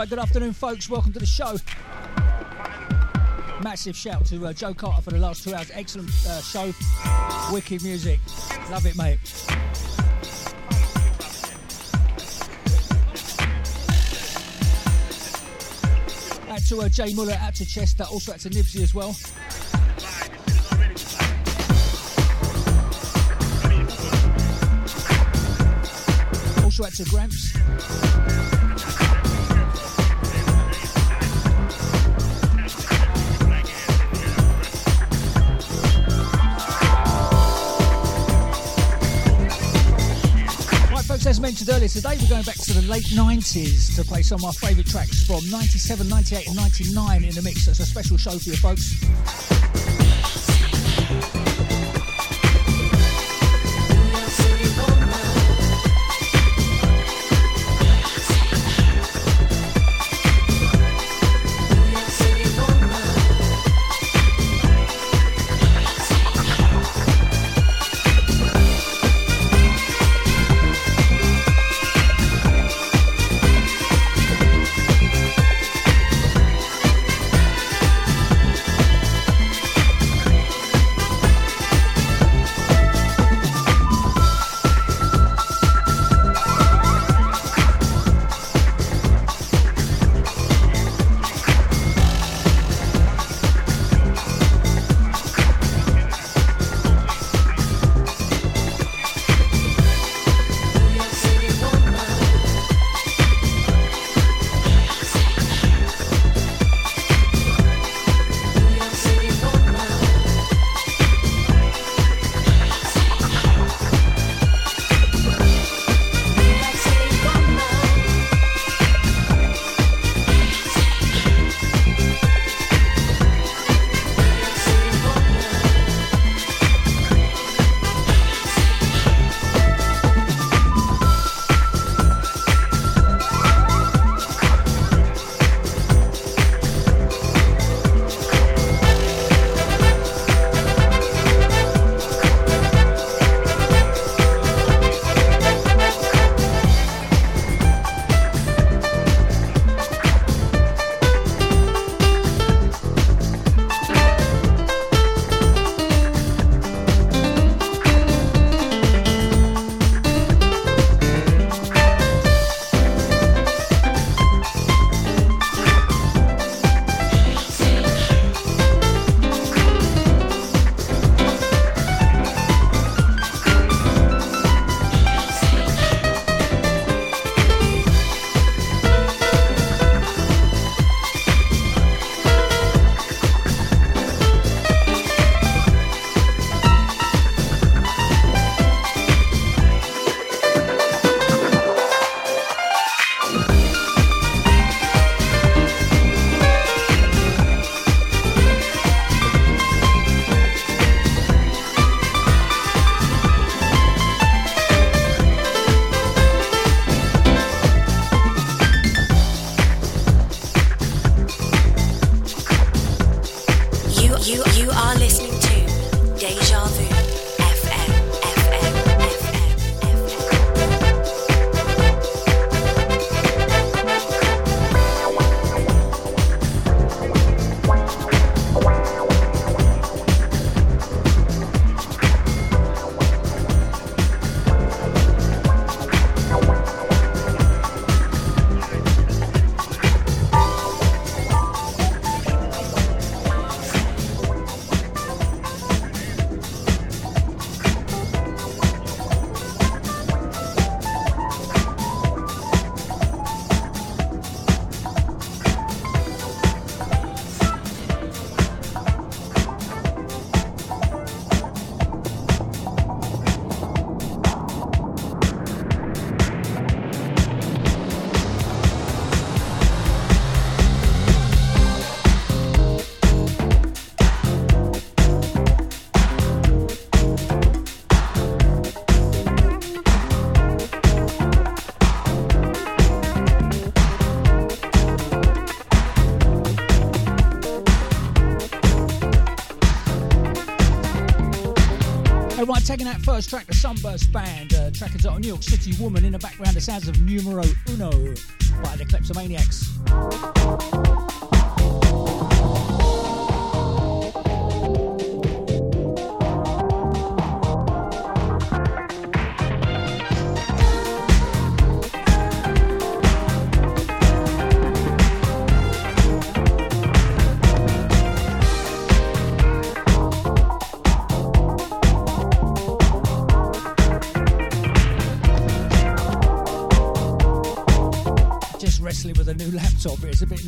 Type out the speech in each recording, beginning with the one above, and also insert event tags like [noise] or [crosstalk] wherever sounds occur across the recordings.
Right, good afternoon, folks. Welcome to the show. Massive shout to uh, Joe Carter for the last two hours. Excellent uh, show. Wicked music. Love it, mate. Out to uh, Jay Muller, out to Chester, also out to Nibsy as well. Also out to Gramps. Mentioned earlier, today we're going back to the late 90s to play some of my favourite tracks from 97, 98, and 99 in the mix. That's a special show for you, folks. Taking that first track, the Sunburst Band, uh, track is on New York City Woman. In the background, the sounds of Numero Uno by the Kleptomaniacs.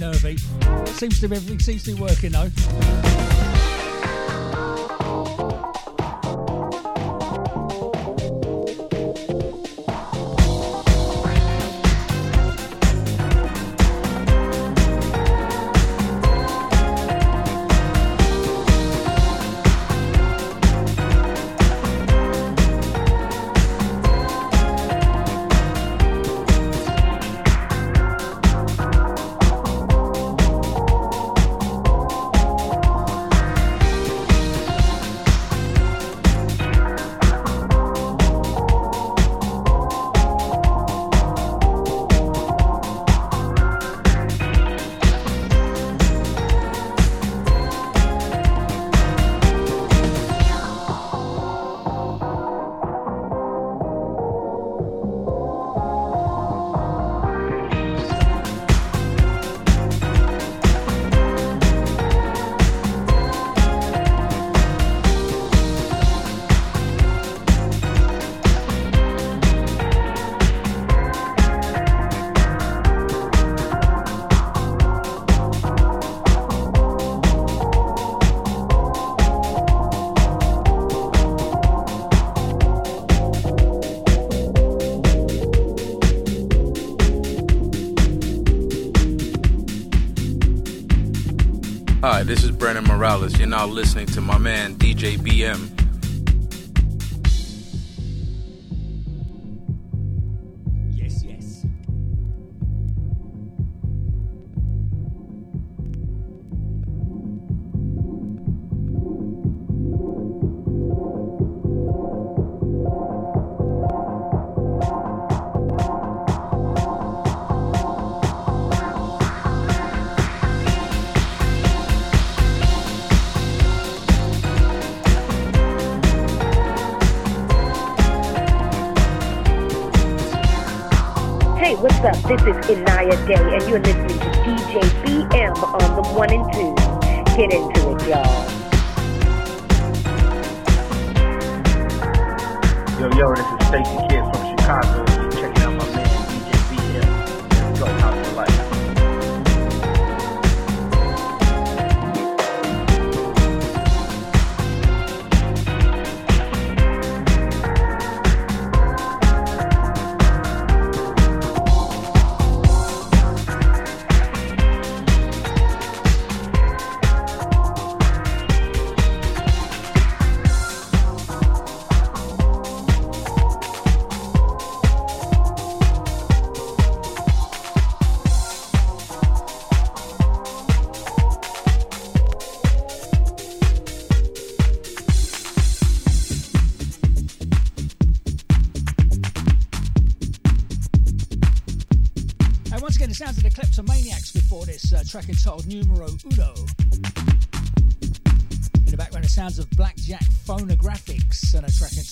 Nervy. Seems to be everything seems to be working though. Morales. You're now listening to my man DJ BM This is Inaya Day, and you're listening to DJ BM on the one and two. Get into it, y'all. Yo, yo, this is Stacy Kid track entitled Numero Uno. In the background, the sounds of Blackjack Phonographics and a track entitled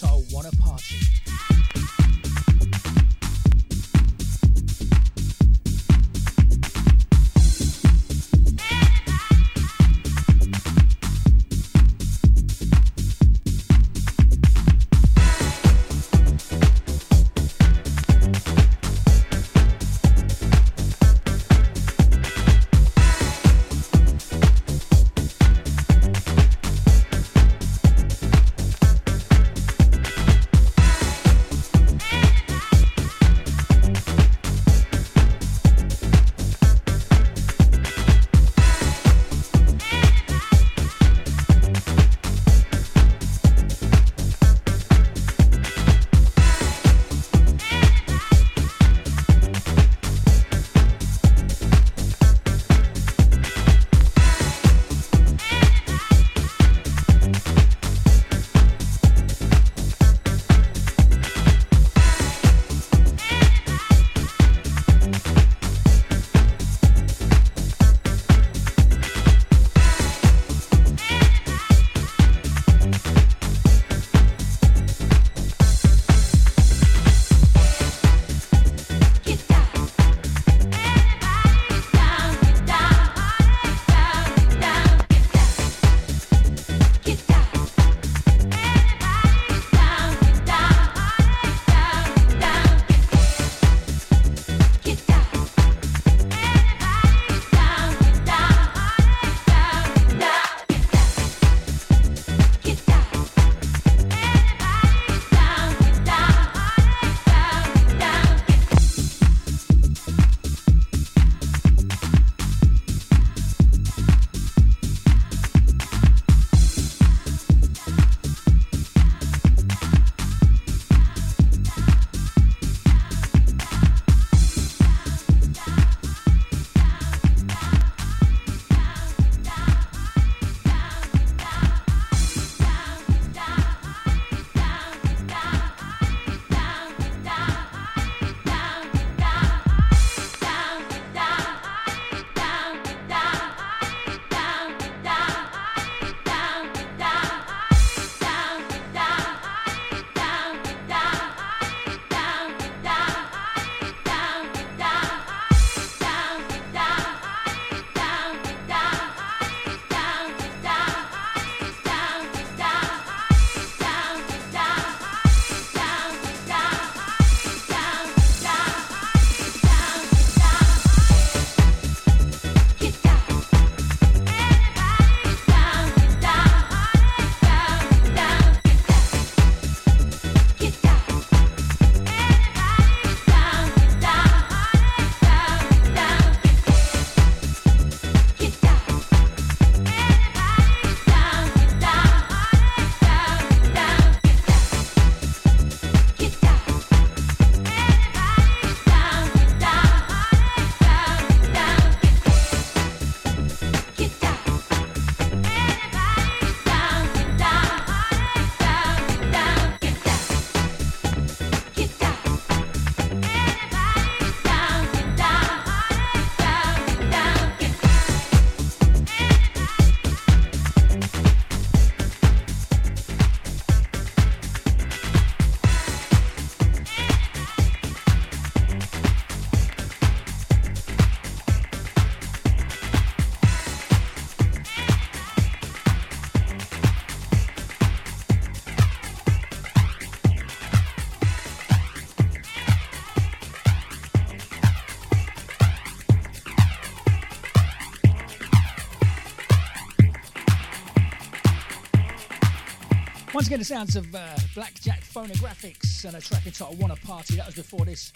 Again, the sounds of uh, Blackjack Phonographics and a track entitled Wanna Party. That was before this.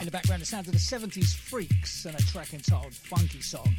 In the background, the sounds of the 70s Freaks and a track entitled Funky Song.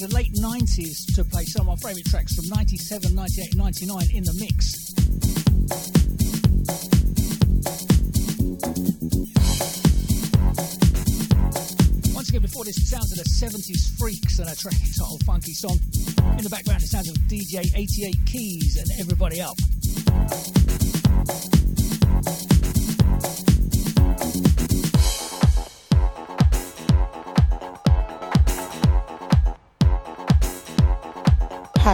The late 90s to play some of our favourite tracks from 97, 98, 99 in the mix. Once again, before this, the sounds of the 70s Freaks and a track entitled Funky Song. In the background, the sounds of DJ 88 Keys and Everybody Up.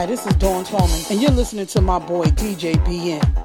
Hi, this is Dawn Tallman, and you're listening to my boy DJ BM.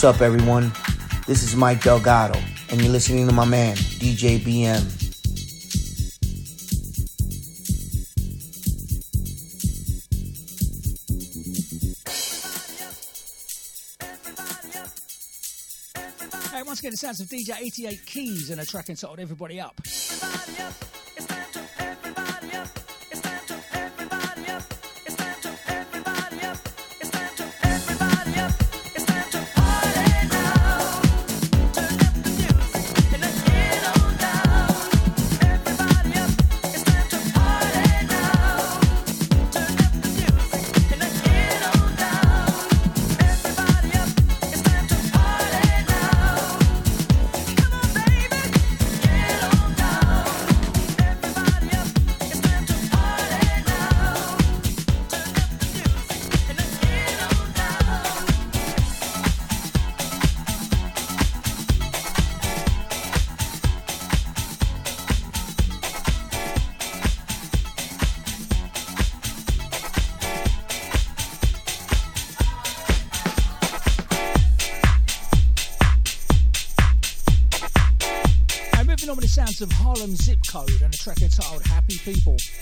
What's up, everyone? This is Mike Delgado, and you're listening to my man, DJ BM. Hey, once again, the sounds of DJ 88 Keys and a track entitled Everybody Up. And People.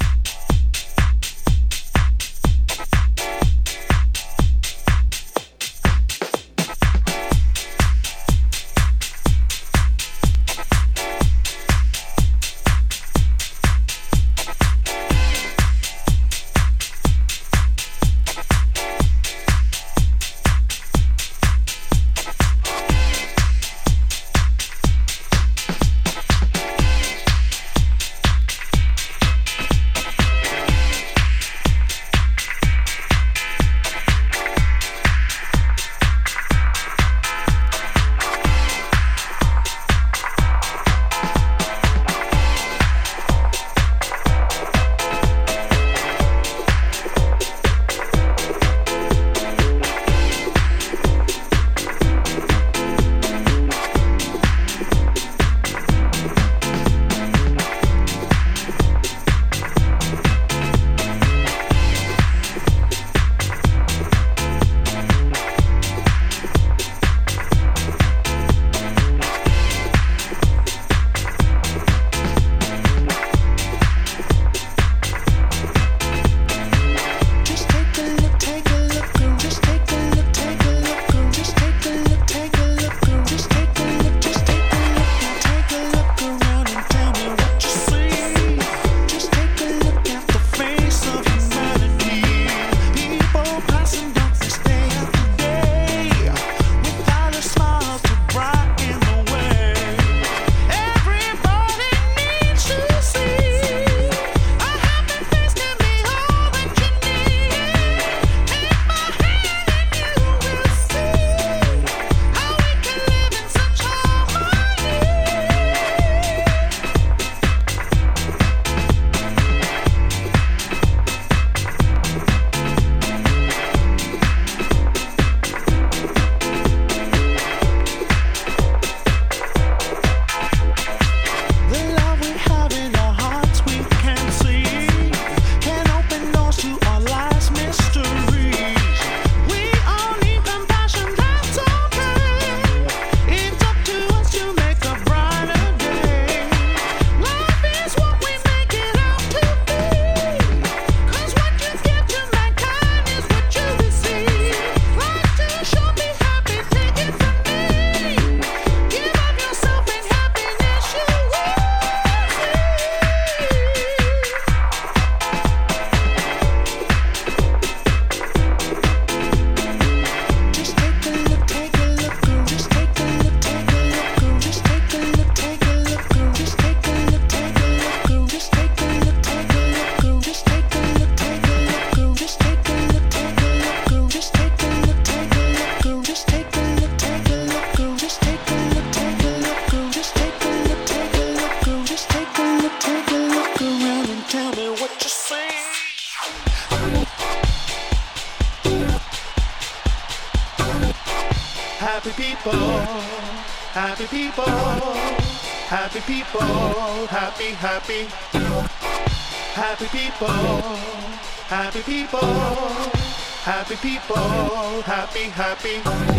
Happy people, happy people, happy, happy.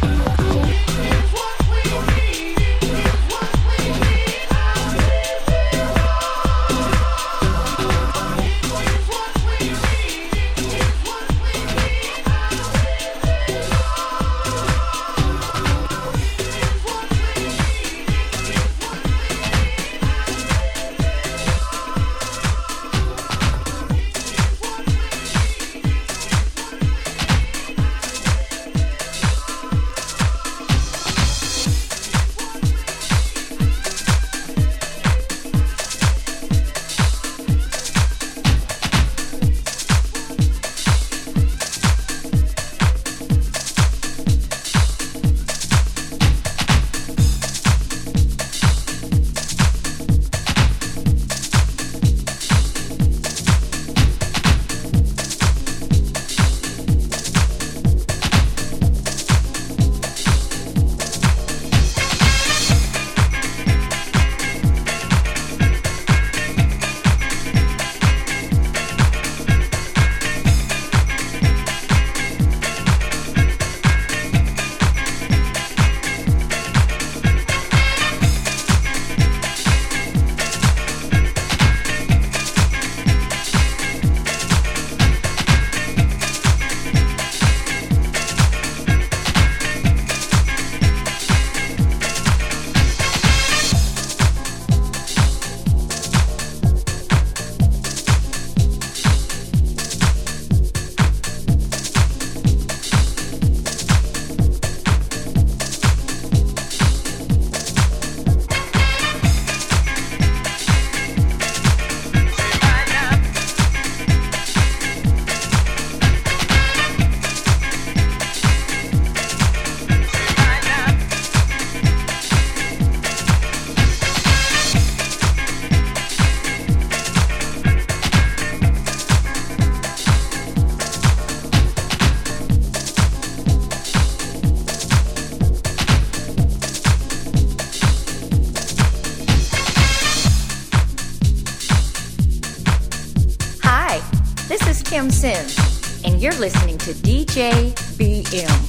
Sims, and you're listening to DJ BM.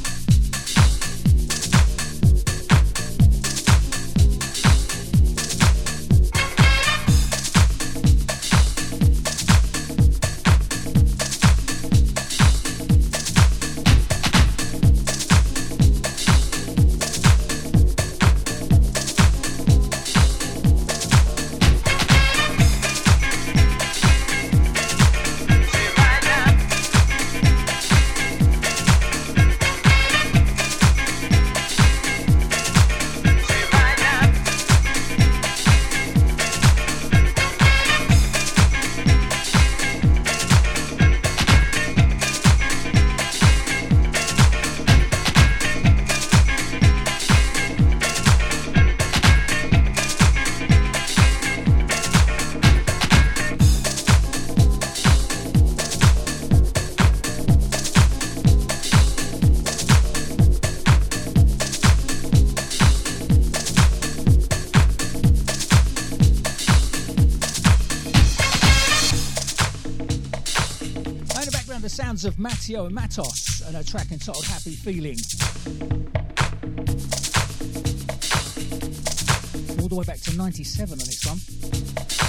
Of Mateo and Matos and a track entitled Happy Feeling. All the way back to 97 on this one.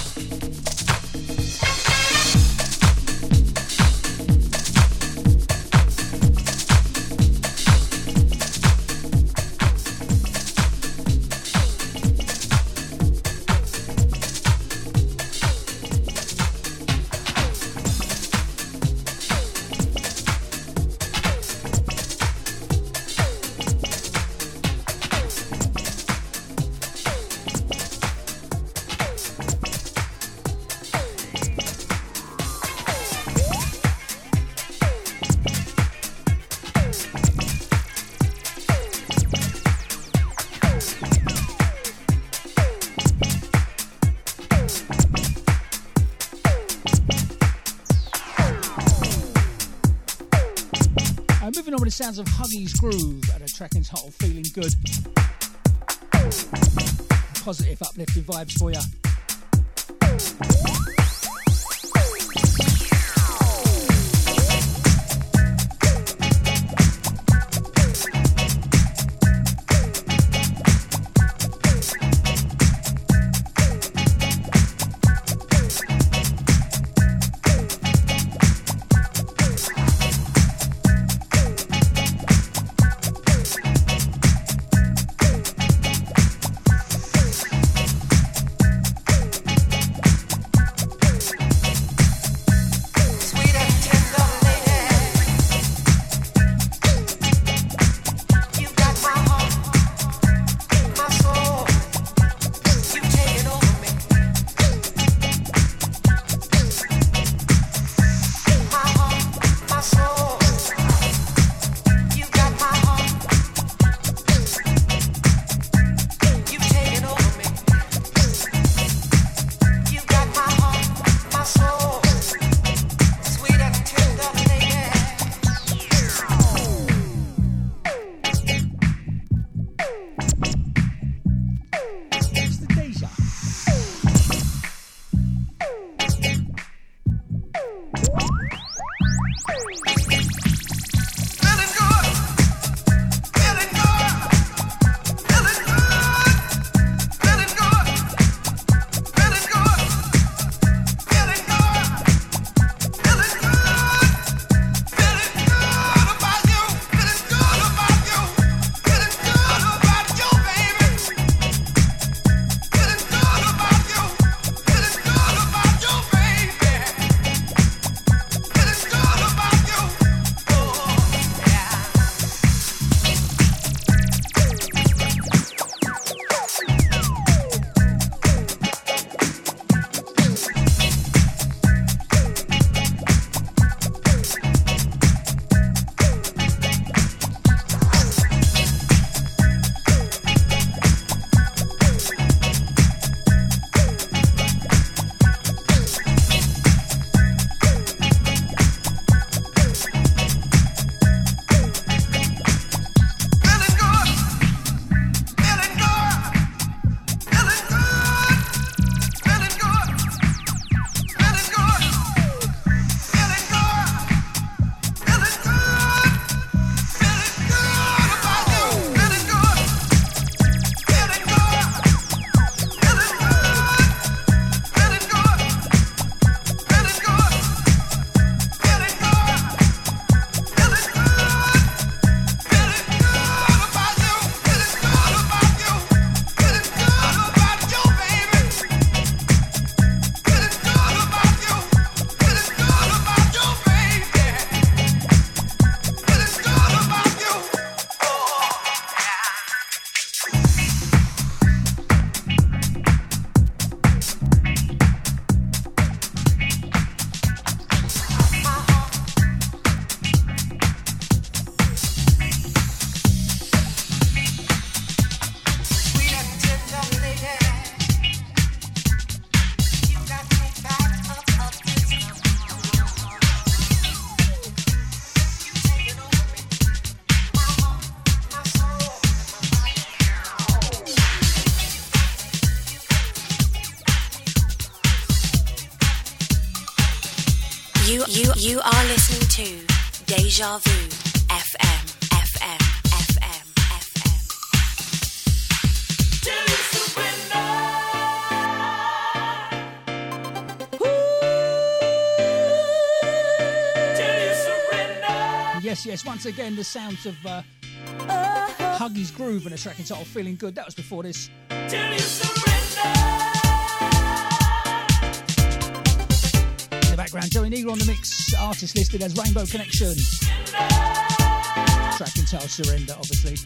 Sounds of Huggy's Groove at a track entitled Feeling Good. Positive, uplifting vibes for you. Once again, the sounds of uh, Huggy's Groove and a track entitled Feeling Good. That was before this. In the background, Joey Negro on the mix, artist listed as Rainbow Connection. Track entitled Surrender, obviously.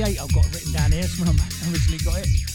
68 I've got written down here. It's when I originally got it.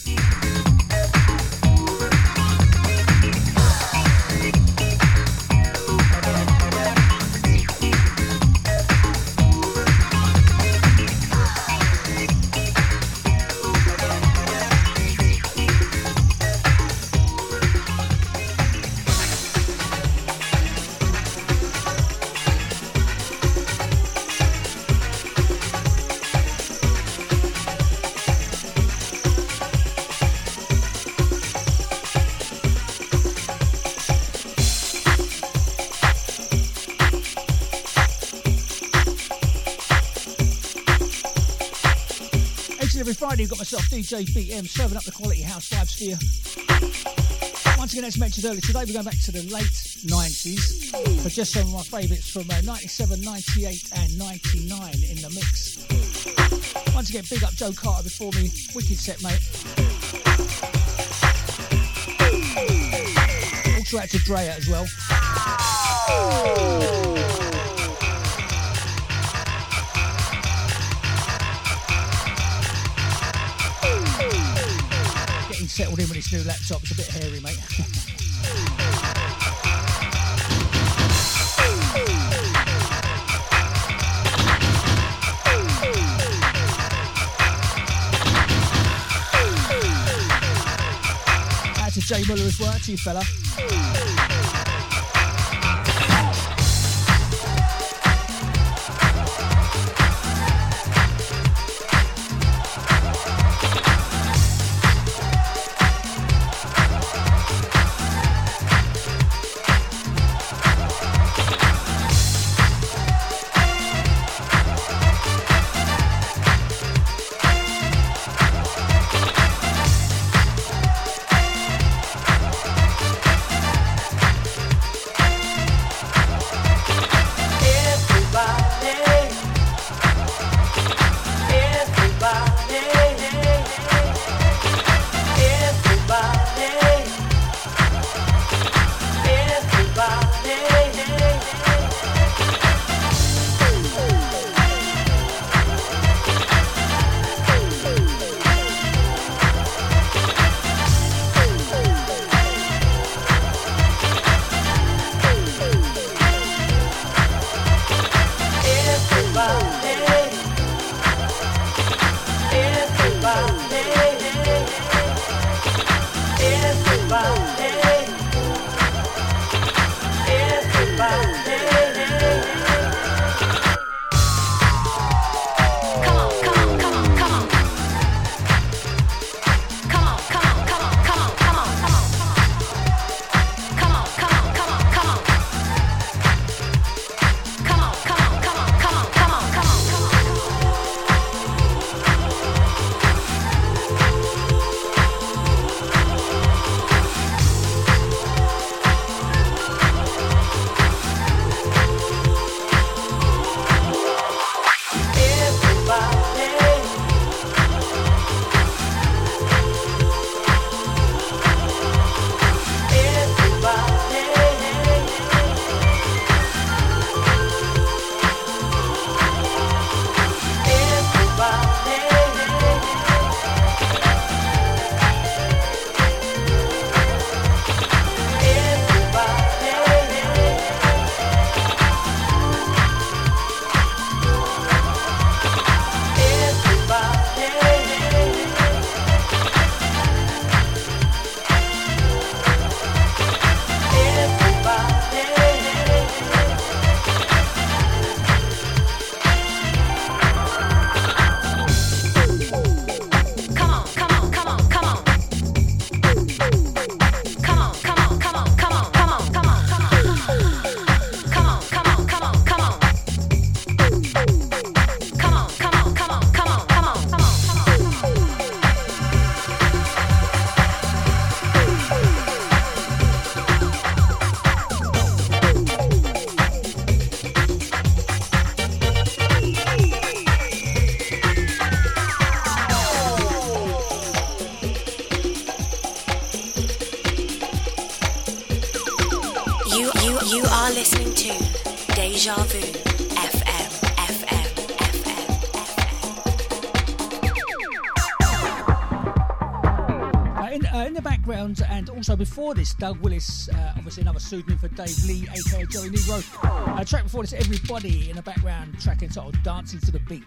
DJ BM, serving up the quality house vibes for you. Once again, as mentioned earlier, today we're going back to the late 90s for just some of my favourites from uh, 97, 98, and 99 in the mix. Once again, big up Joe Carter before me. Wicked set, mate. Also out to Drea as well. Settled in with his new laptop is a bit hairy, mate. Jay Muller as well, to you fella. In, the background, and also before this, Doug Willis, uh, obviously another pseudonym for Dave Lee, aka Joey Negro. Uh, track before this, Everybody in the background, track entitled Dancing to the Beat.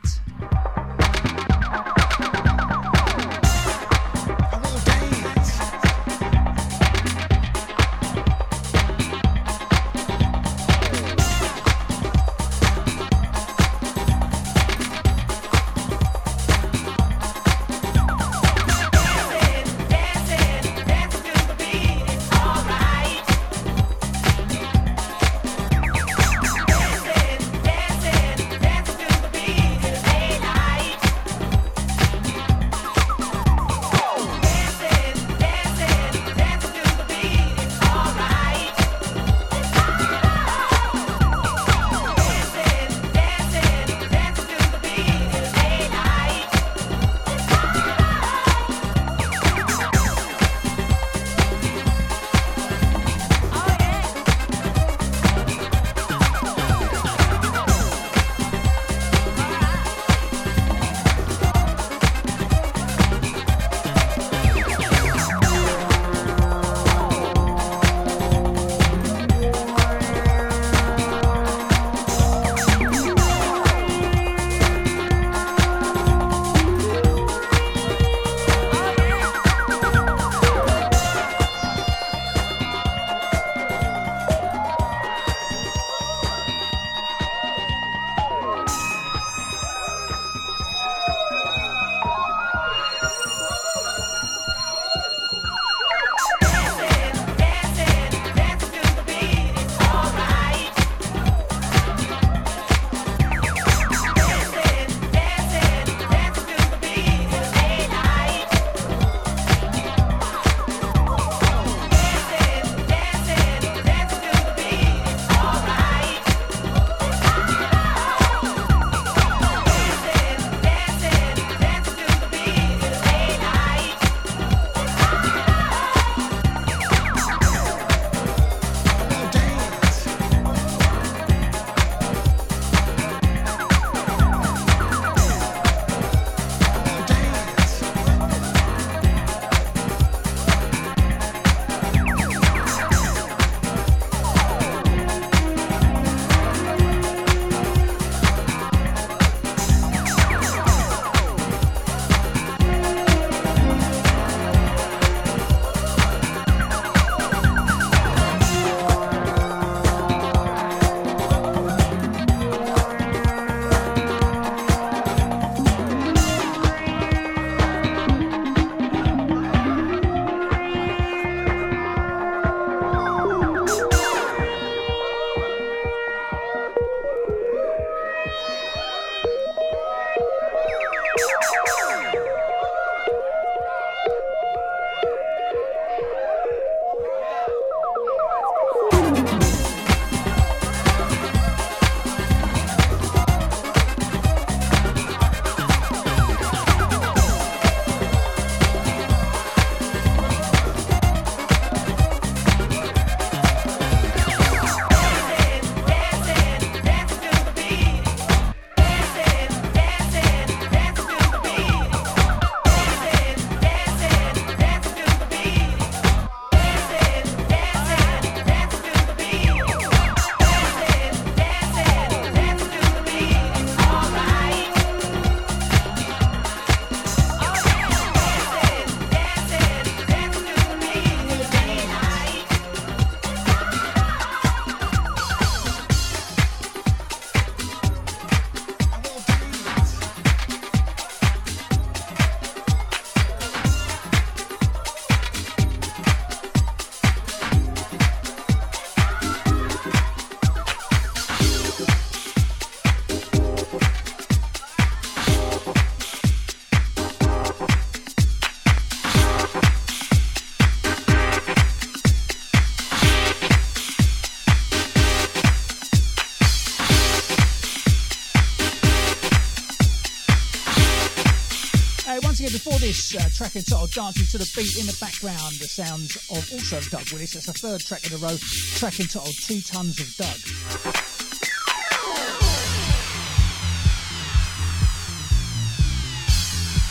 Once again, before this uh, track entitled Dancing to the Beat in the background, the sounds of also Doug Willis. That's the third track in a row, track entitled Two Tons of Doug.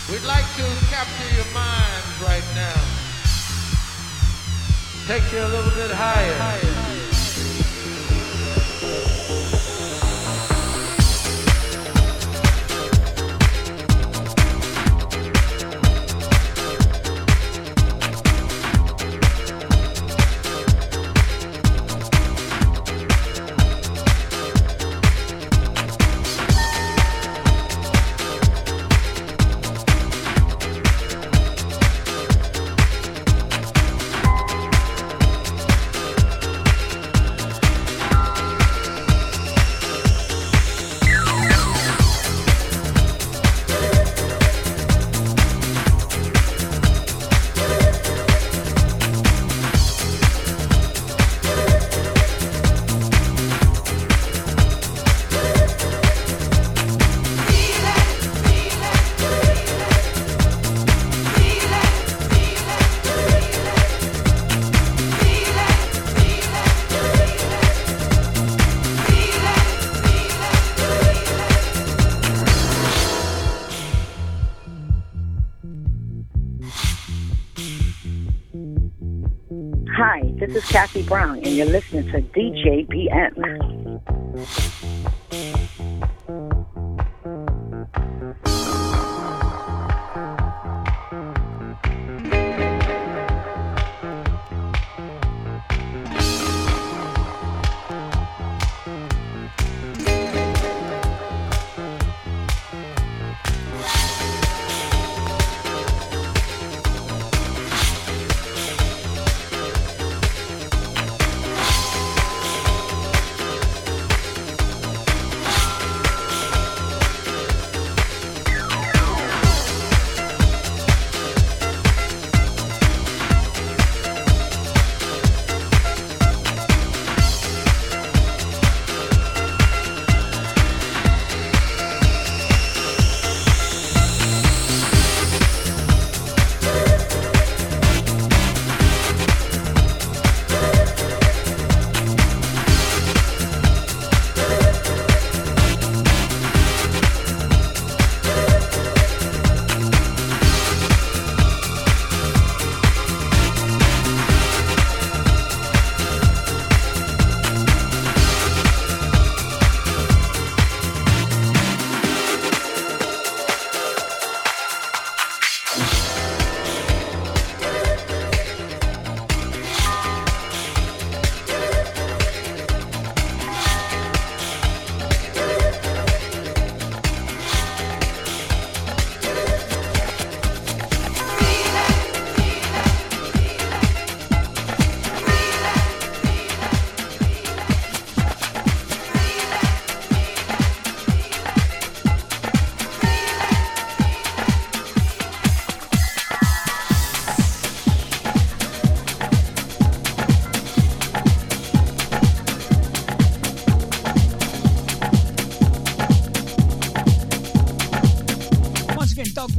We'd like to capture your minds right now. Take you a little bit higher. higher. This is Kathy Brown, and you're listening to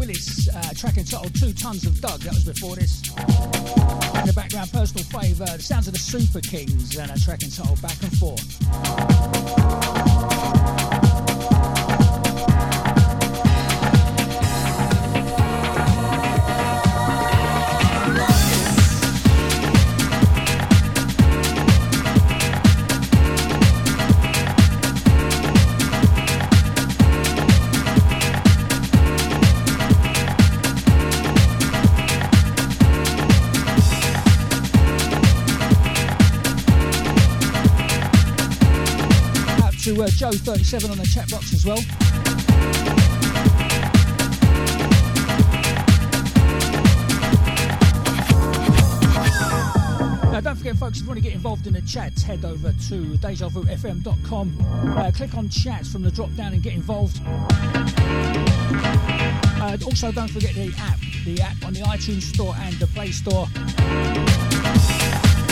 Uh, DJ BM. Tons of Doug, that was before this. In the background, personal favour, the sounds of the Supakings and a track entitled Back and Forth. Uh, Joe37 on the chat box as well. Now, don't forget, folks, if you want to get involved in the chat, head over to DejaVuFM.com. Uh, click on chats from the drop down and get involved. Uh, also, don't forget the app, the app on the iTunes Store and the Play Store,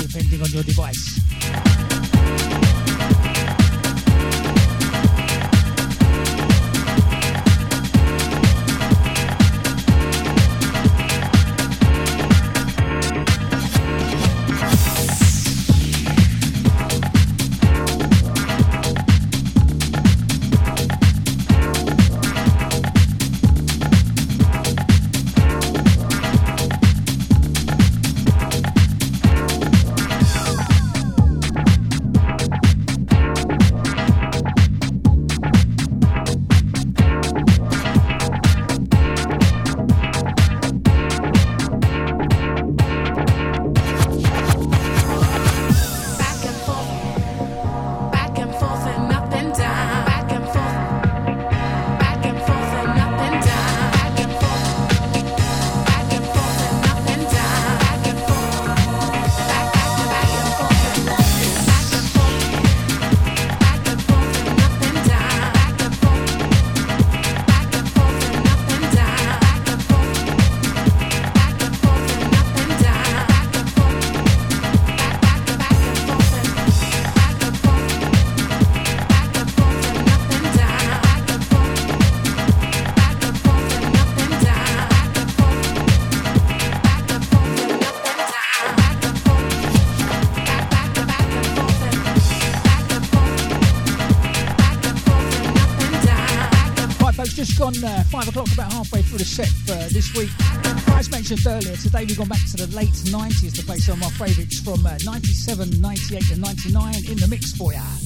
depending on your device. Mentioned earlier, today we've gone back to the late 90s to play some of my favourites from uh, 97, 98 and 99 in the mix for you.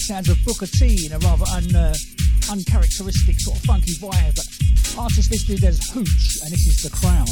The sounds of Booker T in a rather un, uh, uncharacteristic sort of funky vibe. Artist listed as Hooch, and this is The Crown.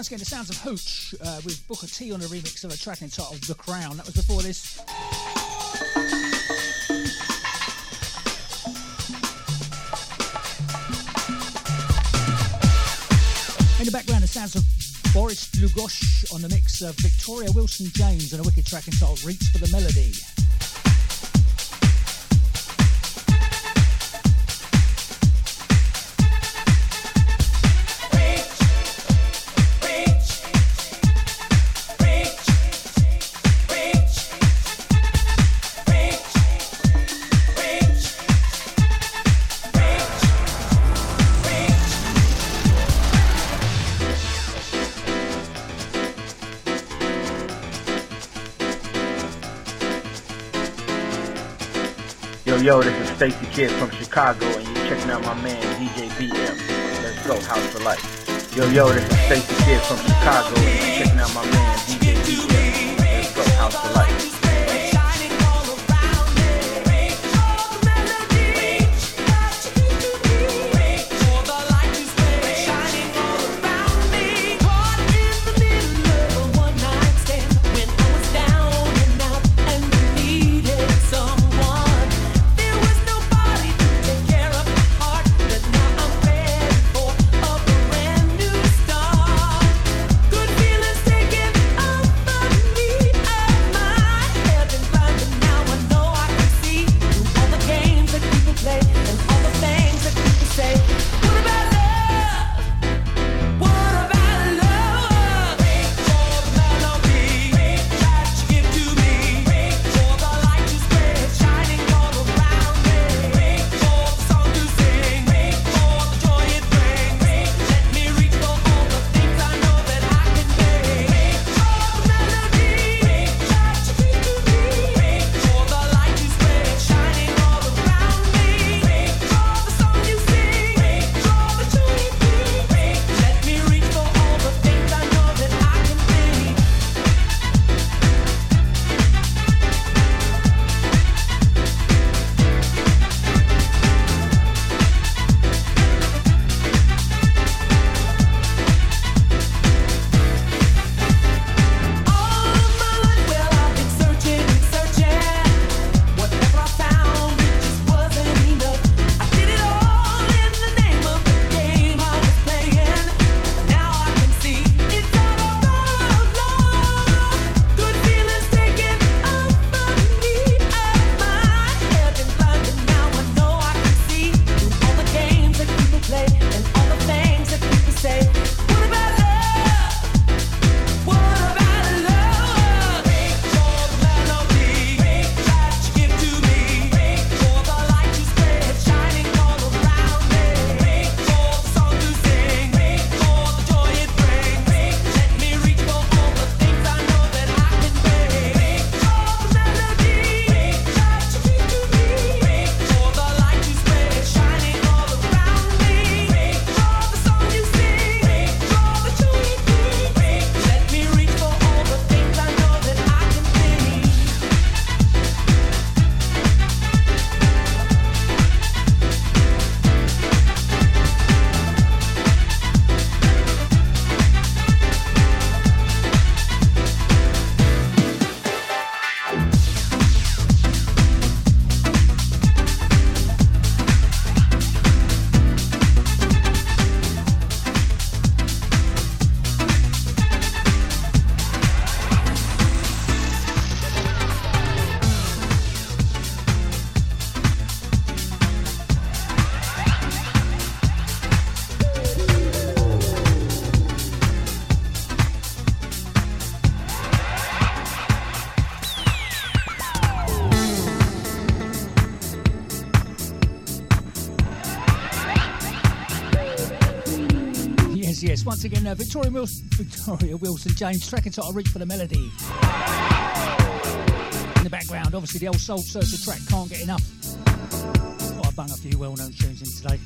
Once again, the sounds of Hooch uh, with Booker T on a remix of a track entitled The Crown. That was before this. In the background, the sounds of Boris Dlugosch on the mix of Victoria Wilson James and a wicked track entitled Reach for the Melody. Stacy Kidd from Chicago, and you're checking out my man DJ BM. Let's go, House for Life. Yo, yo, this is Stacy Kidd from Chicago, and you're checking out my man Victoria, Wilson, Victoria Wilson James, track entitled Reach for the Melody. In the background, obviously, the old Soulsearcher track, Can't Get Enough. Thought I'd bang a few well known tunes in today.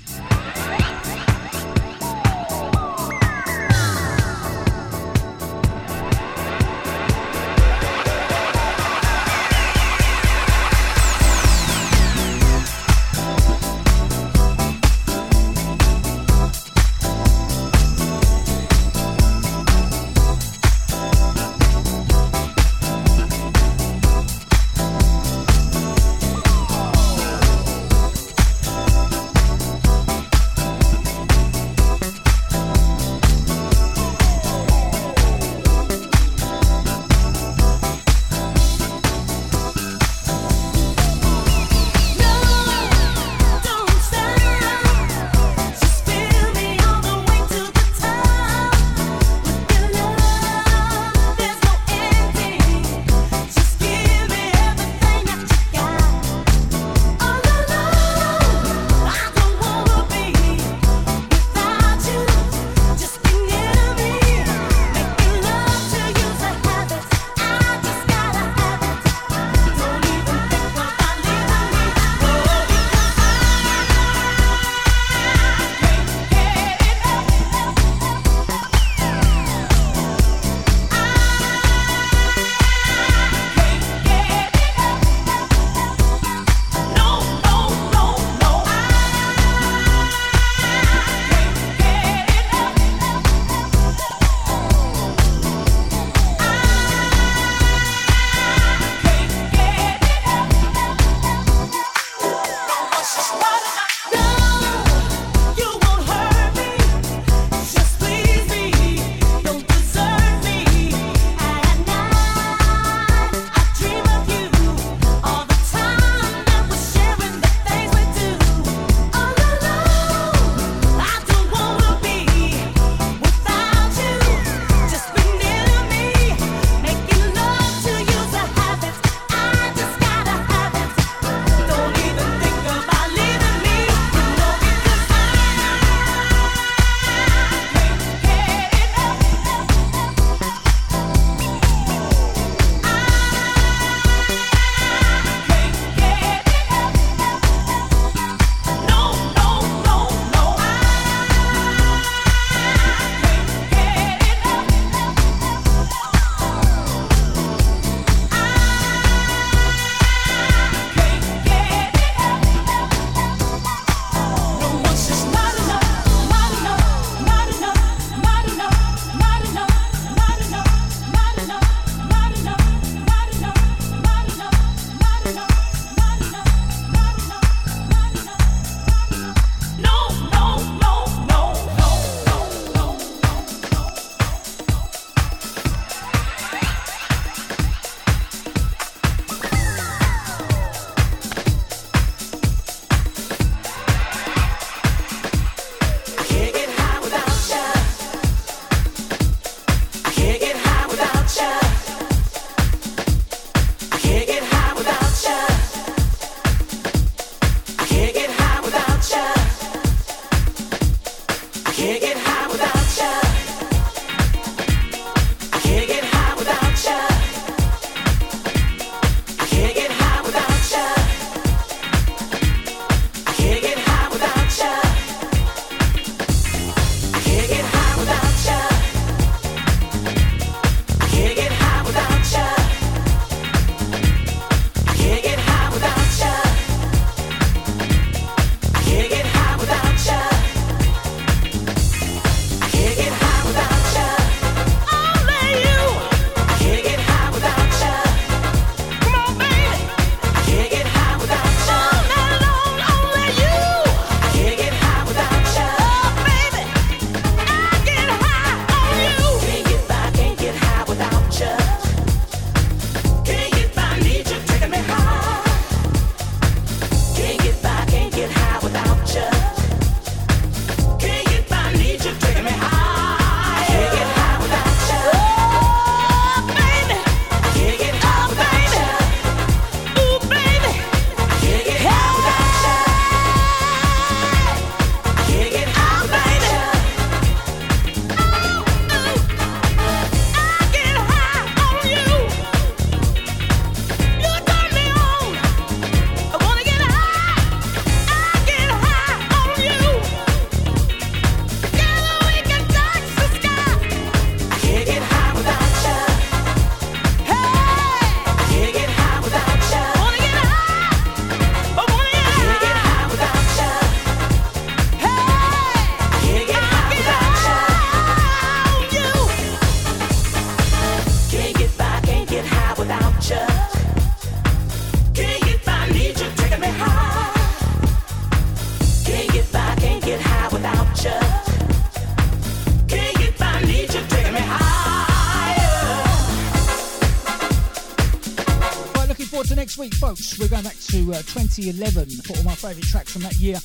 Folks, we're going back to uh, 2011 for all my favourite tracks from that year.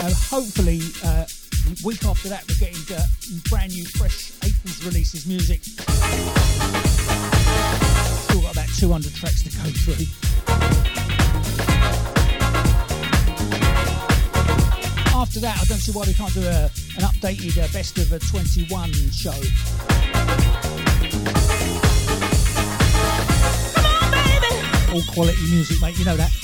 Uh, hopefully, uh, week after that, we're getting uh, brand new, fresh April's releases music. Still got about 200 tracks to go through. After that, I don't see why we can't do a, an updated uh, best of a 21 show. All quality music, mate, you know that.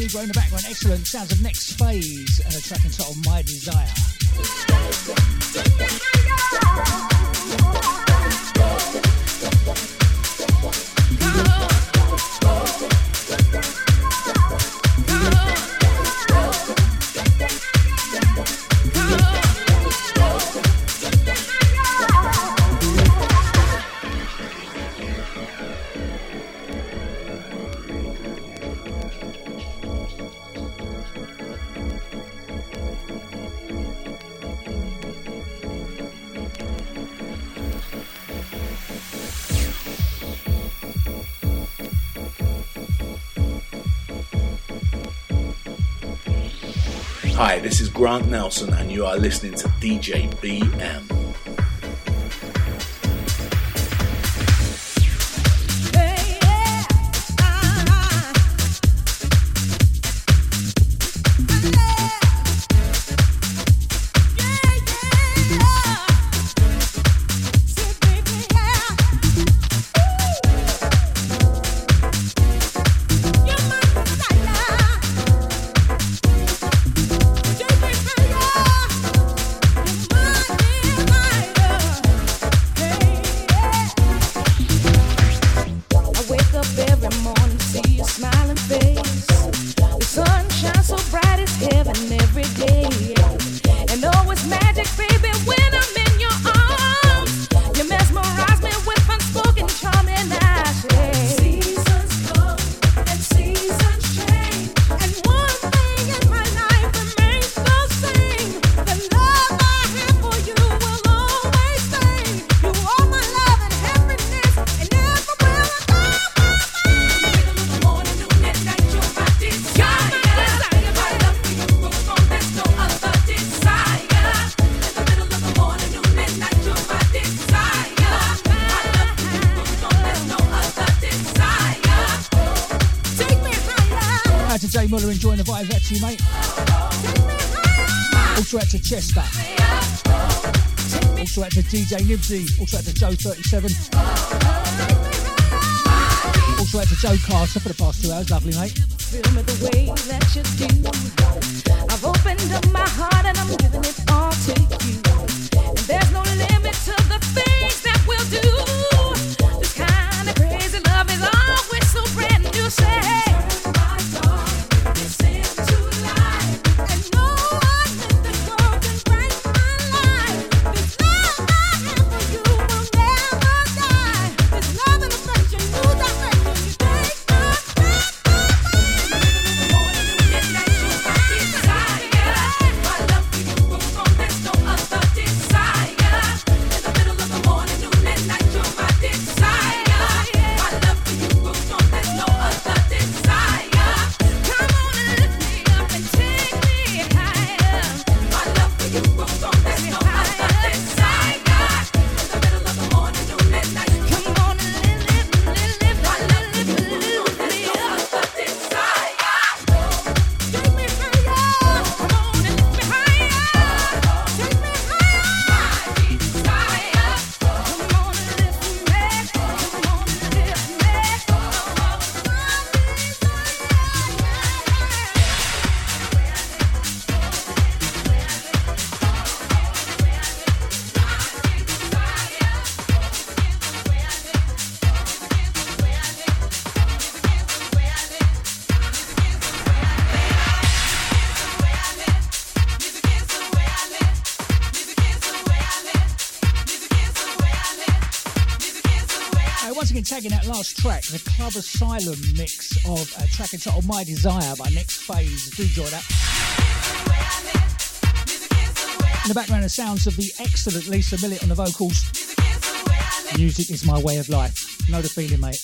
Negro in the background. Excellent sounds of Next Phase and a track entitled Grant Nelson, and you are listening to DJ BM. Chester. Also out to DJ Nibsy. Also out to Joe 37. Also out to Joe Carter for the past two hours. Lovely, mate. I've opened up my heart and I'm giving it all to you. There's no once that last track, the Club Asylum mix of a track entitled oh My Desire by Next Phase. Do enjoy that. In the background, the sounds of the excellent Lisa Millett on the vocals. Music is my way of life. Know the feeling, mate.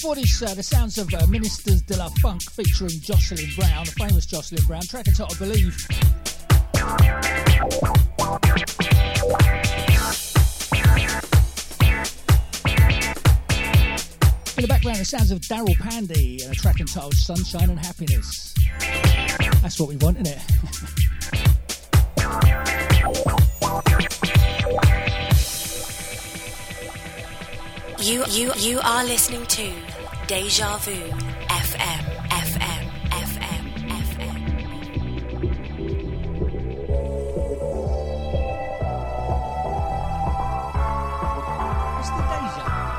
Before this, uh, the sounds of uh, Ministers de la Funk featuring Jocelyn Brown, the famous Jocelyn Brown, track and title, I believe. In the background, the sounds of Daryl Pandy and a track entitled Sunshine and Happiness. That's what we want, isn't it? You you you are listening to Deja Vu FM, FM, FM, FM. Is dit Deja?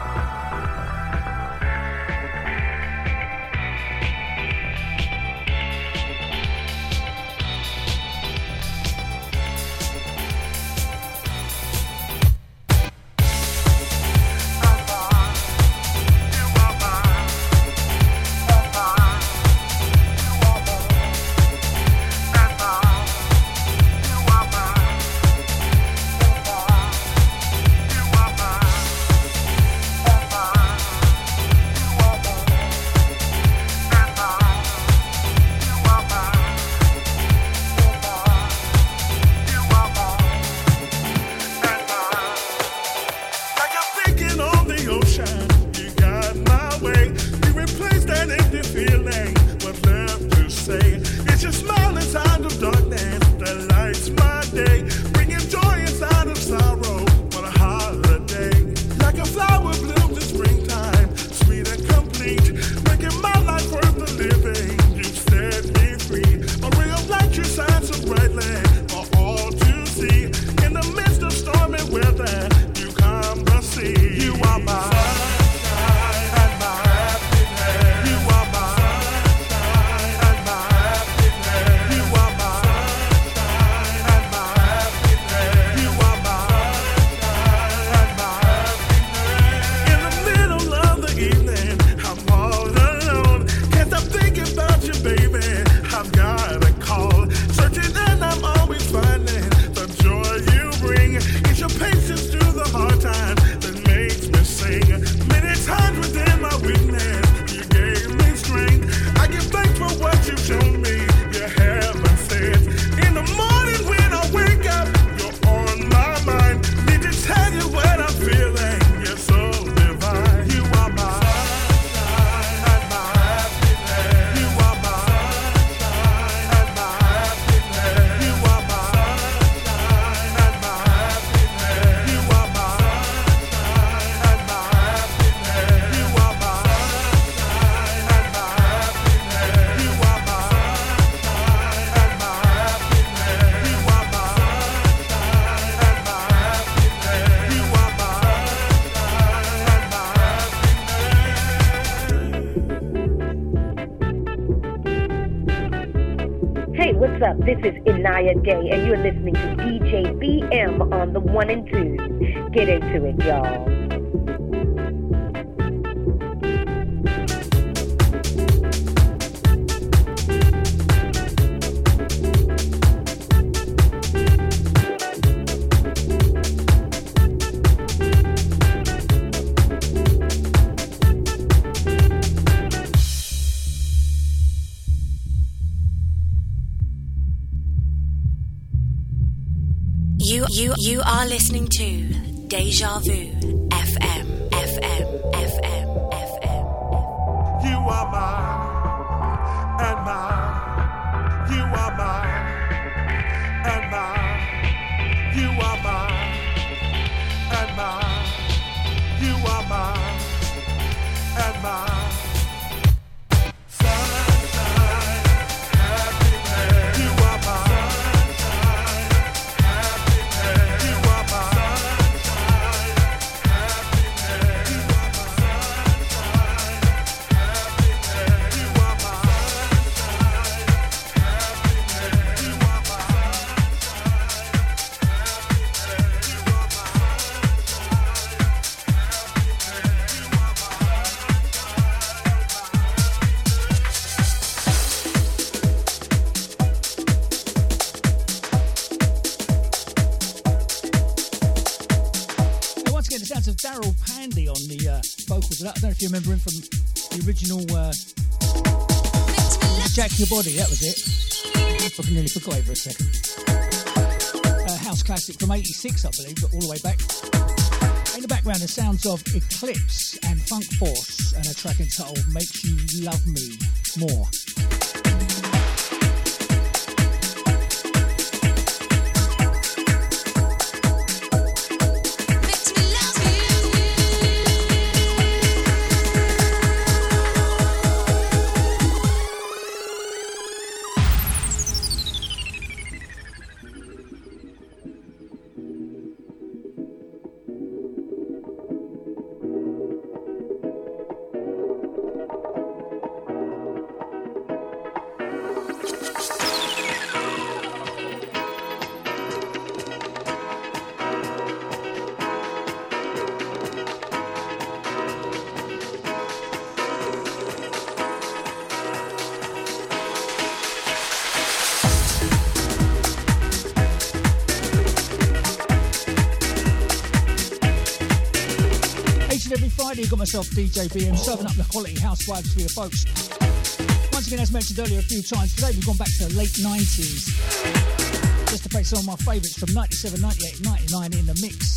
Naya Day, and you're listening to DJ BM on the one and two. Get into it, y'all. If you remember him from the original uh, Jack Your Body. That was it. I fucking nearly forgot it for a second. Uh, house classic from '86, I believe, but all the way back. In the background, the sounds of Eclipse and Fhunk Force, and a track entitled "Makes You Love Me More." DJ BM serving up the quality house vibes for your folks. Once again, as mentioned earlier a few times, today we've gone back to the late 90s just to play some of my favourites from 97, 98, 99 in the mix.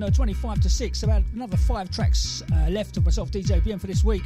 Gone uh, 25 to 6. About another five tracks uh, left of myself, DJ BM, for this week.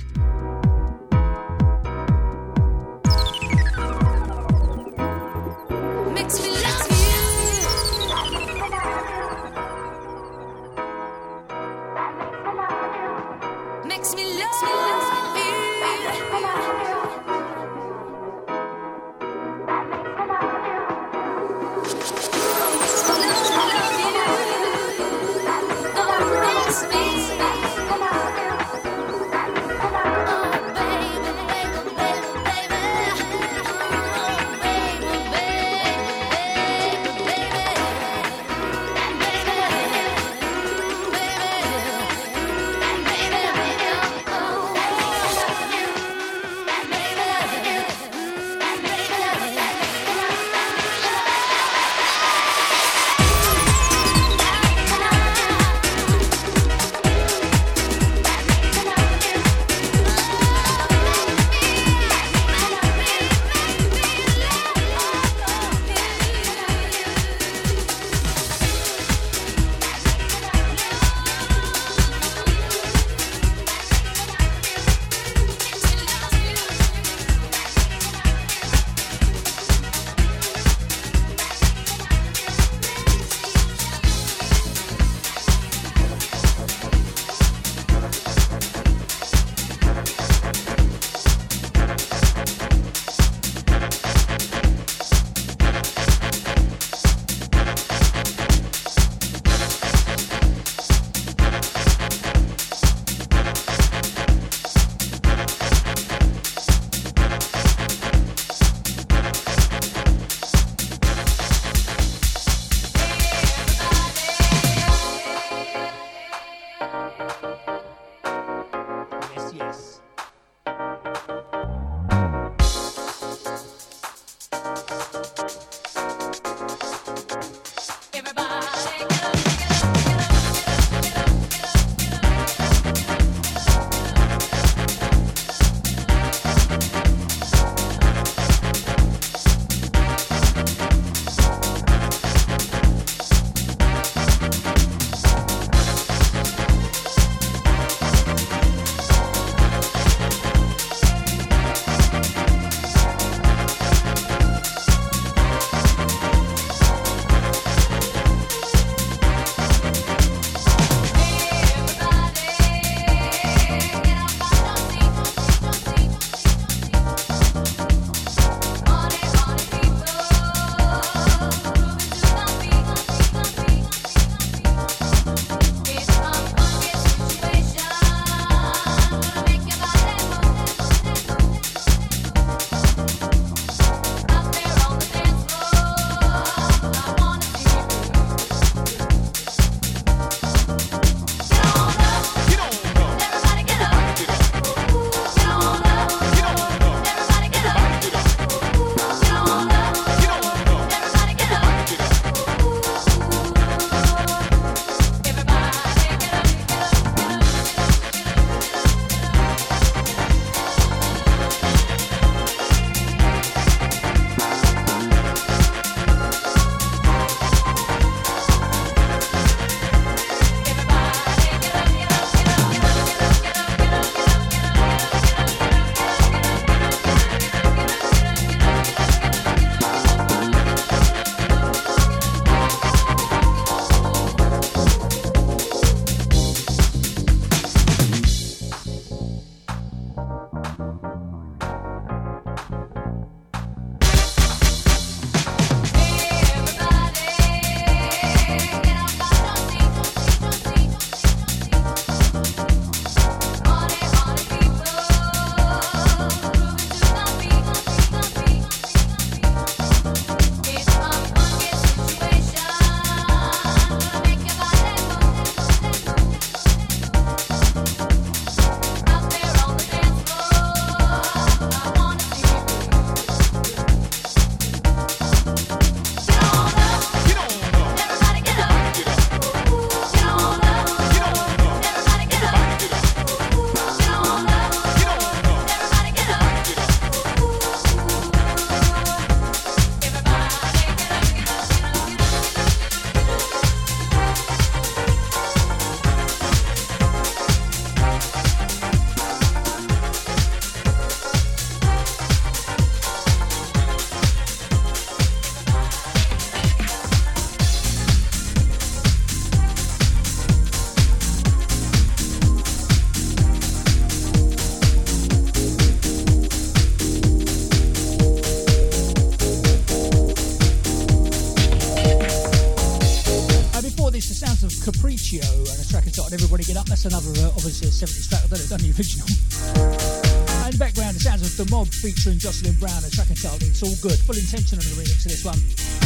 That's another, uh, obviously, a 70s track. I don't know, done the original. and background, the sounds of The Mob featuring Jocelyn Brown, a track entitled It's All Good. Full intention on the remix of this one.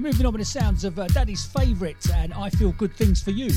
Moving on with the sounds of uh, Daddy's favourite and I Feel Good Things for You. You,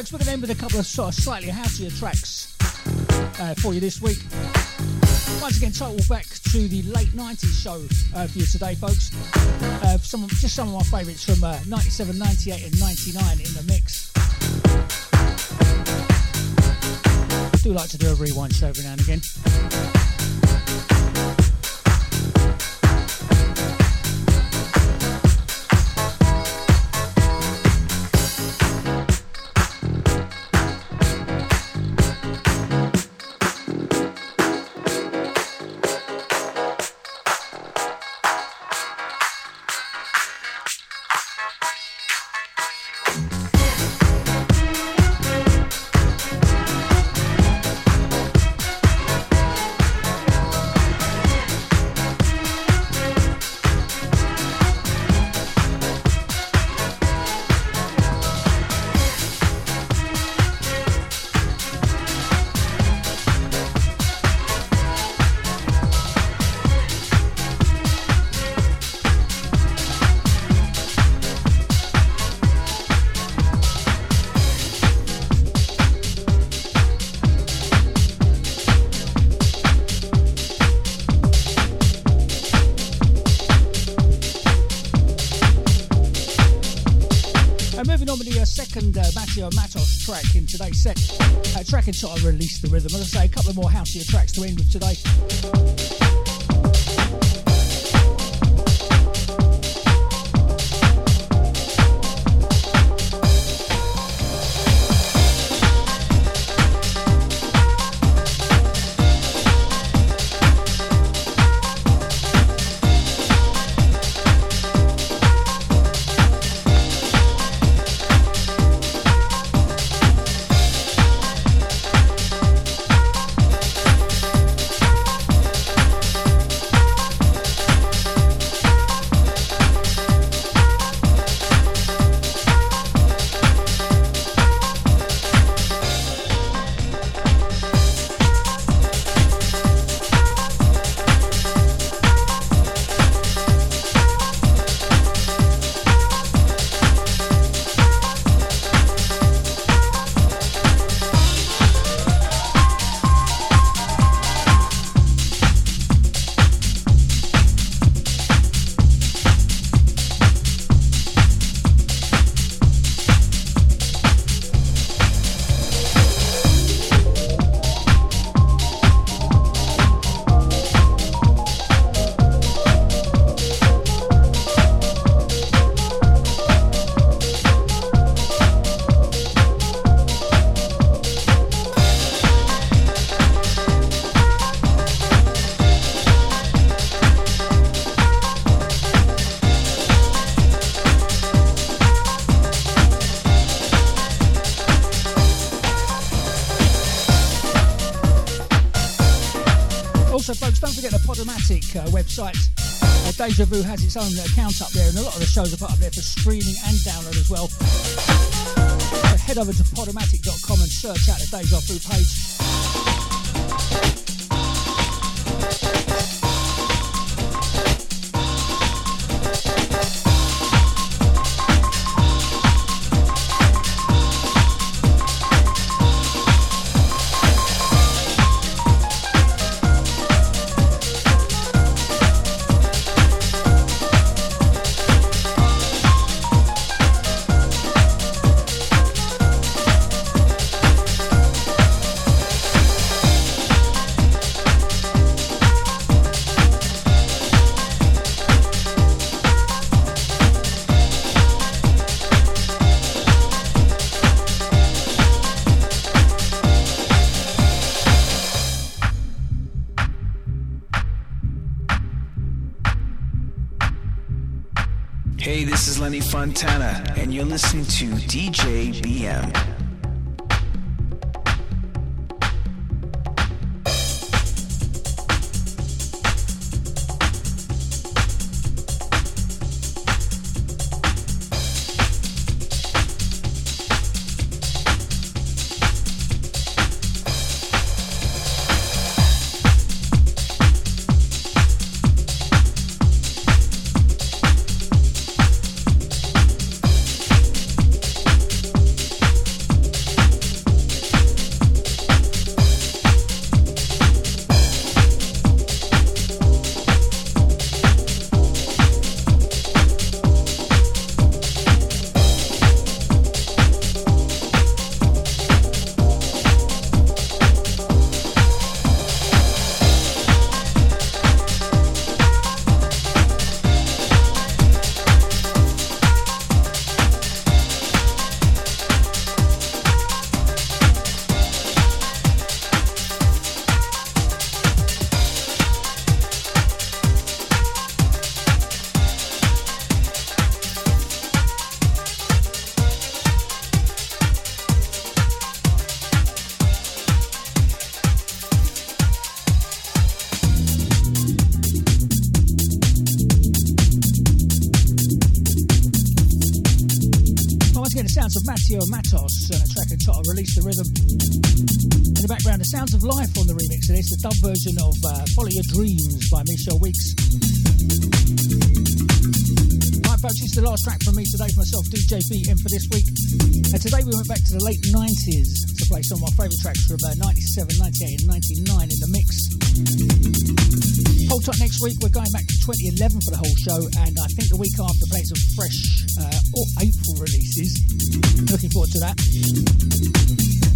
folks, we're going to end with a couple of sort of slightly houseier tracks uh, for you this week. Once again, total back to the late 90s show uh, for you today, folks. Uh, some, just some of my favourites from uh, 97, 98, and 99 in the mix. I do like to do a rewind show every now and again. Track in today's set. Uh, track entitled Release the Rhythm. As I say, a couple of more houseier tracks to end with today. Podomatic uh, website. Uh, Deja Vu has its own account up there, and a lot of the shows are put up there for streaming and download as well. So head over to podomatic.com and search out the Deja Vu page. Listening to DJ BM. DJ BM, for this week. And today we went back to the late 90s to play some of my favourite tracks from uh, 97, 98, and 99 in the mix. Hold tight next week, we're going back to 2011 for the whole show, and I think the week after playing some fresh uh, April releases. Looking forward to that.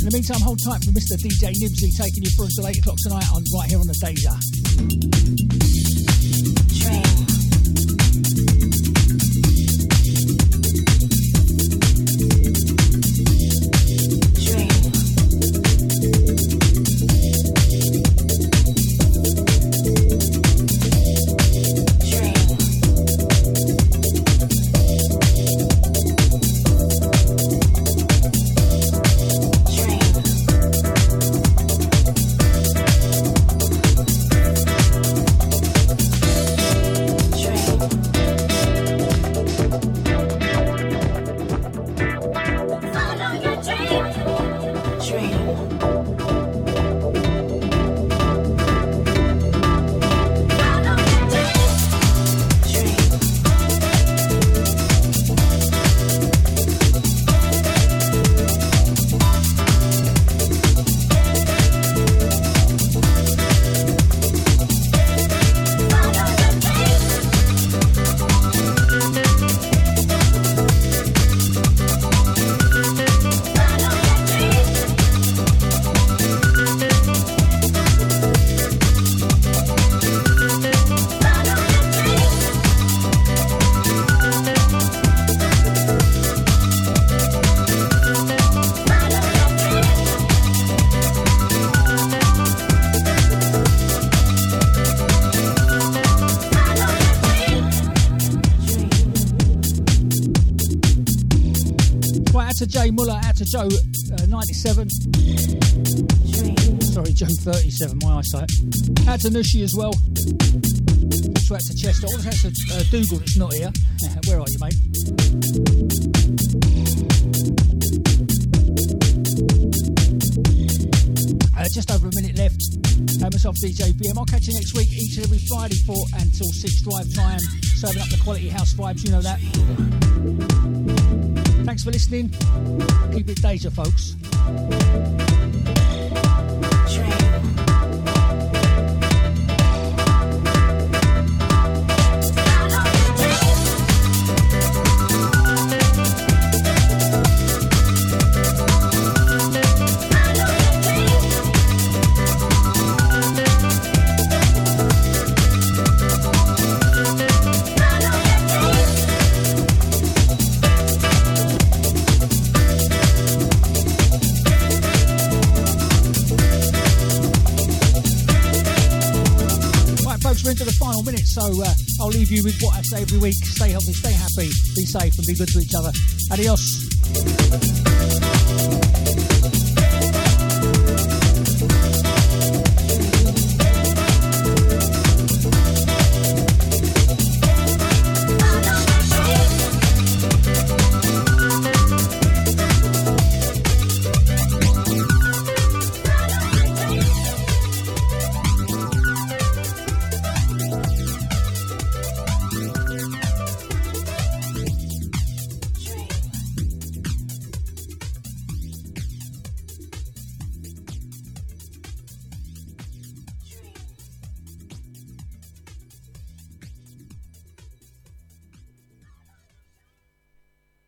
In the meantime, hold tight for Mr. DJ Nibsy taking you through until 8 o'clock tonight on right here on the Deja. Joe uh, 97. Sorry, Joe 37, my eyesight. Out to Nushi as well. Also out to Chester. Also out to uh, Dougal that's not here. [laughs] Where are you, mate? Uh, just over a minute left. Uh, myself, DJ BM. I'll catch you next week, each and every Friday for until 6 drive time, serving up the quality house vibes. You know that. For listening. Keep it Deja, folks. So uh, I'll leave you with what I say every week. Stay healthy, stay happy, be safe, and be good to each other. Adios.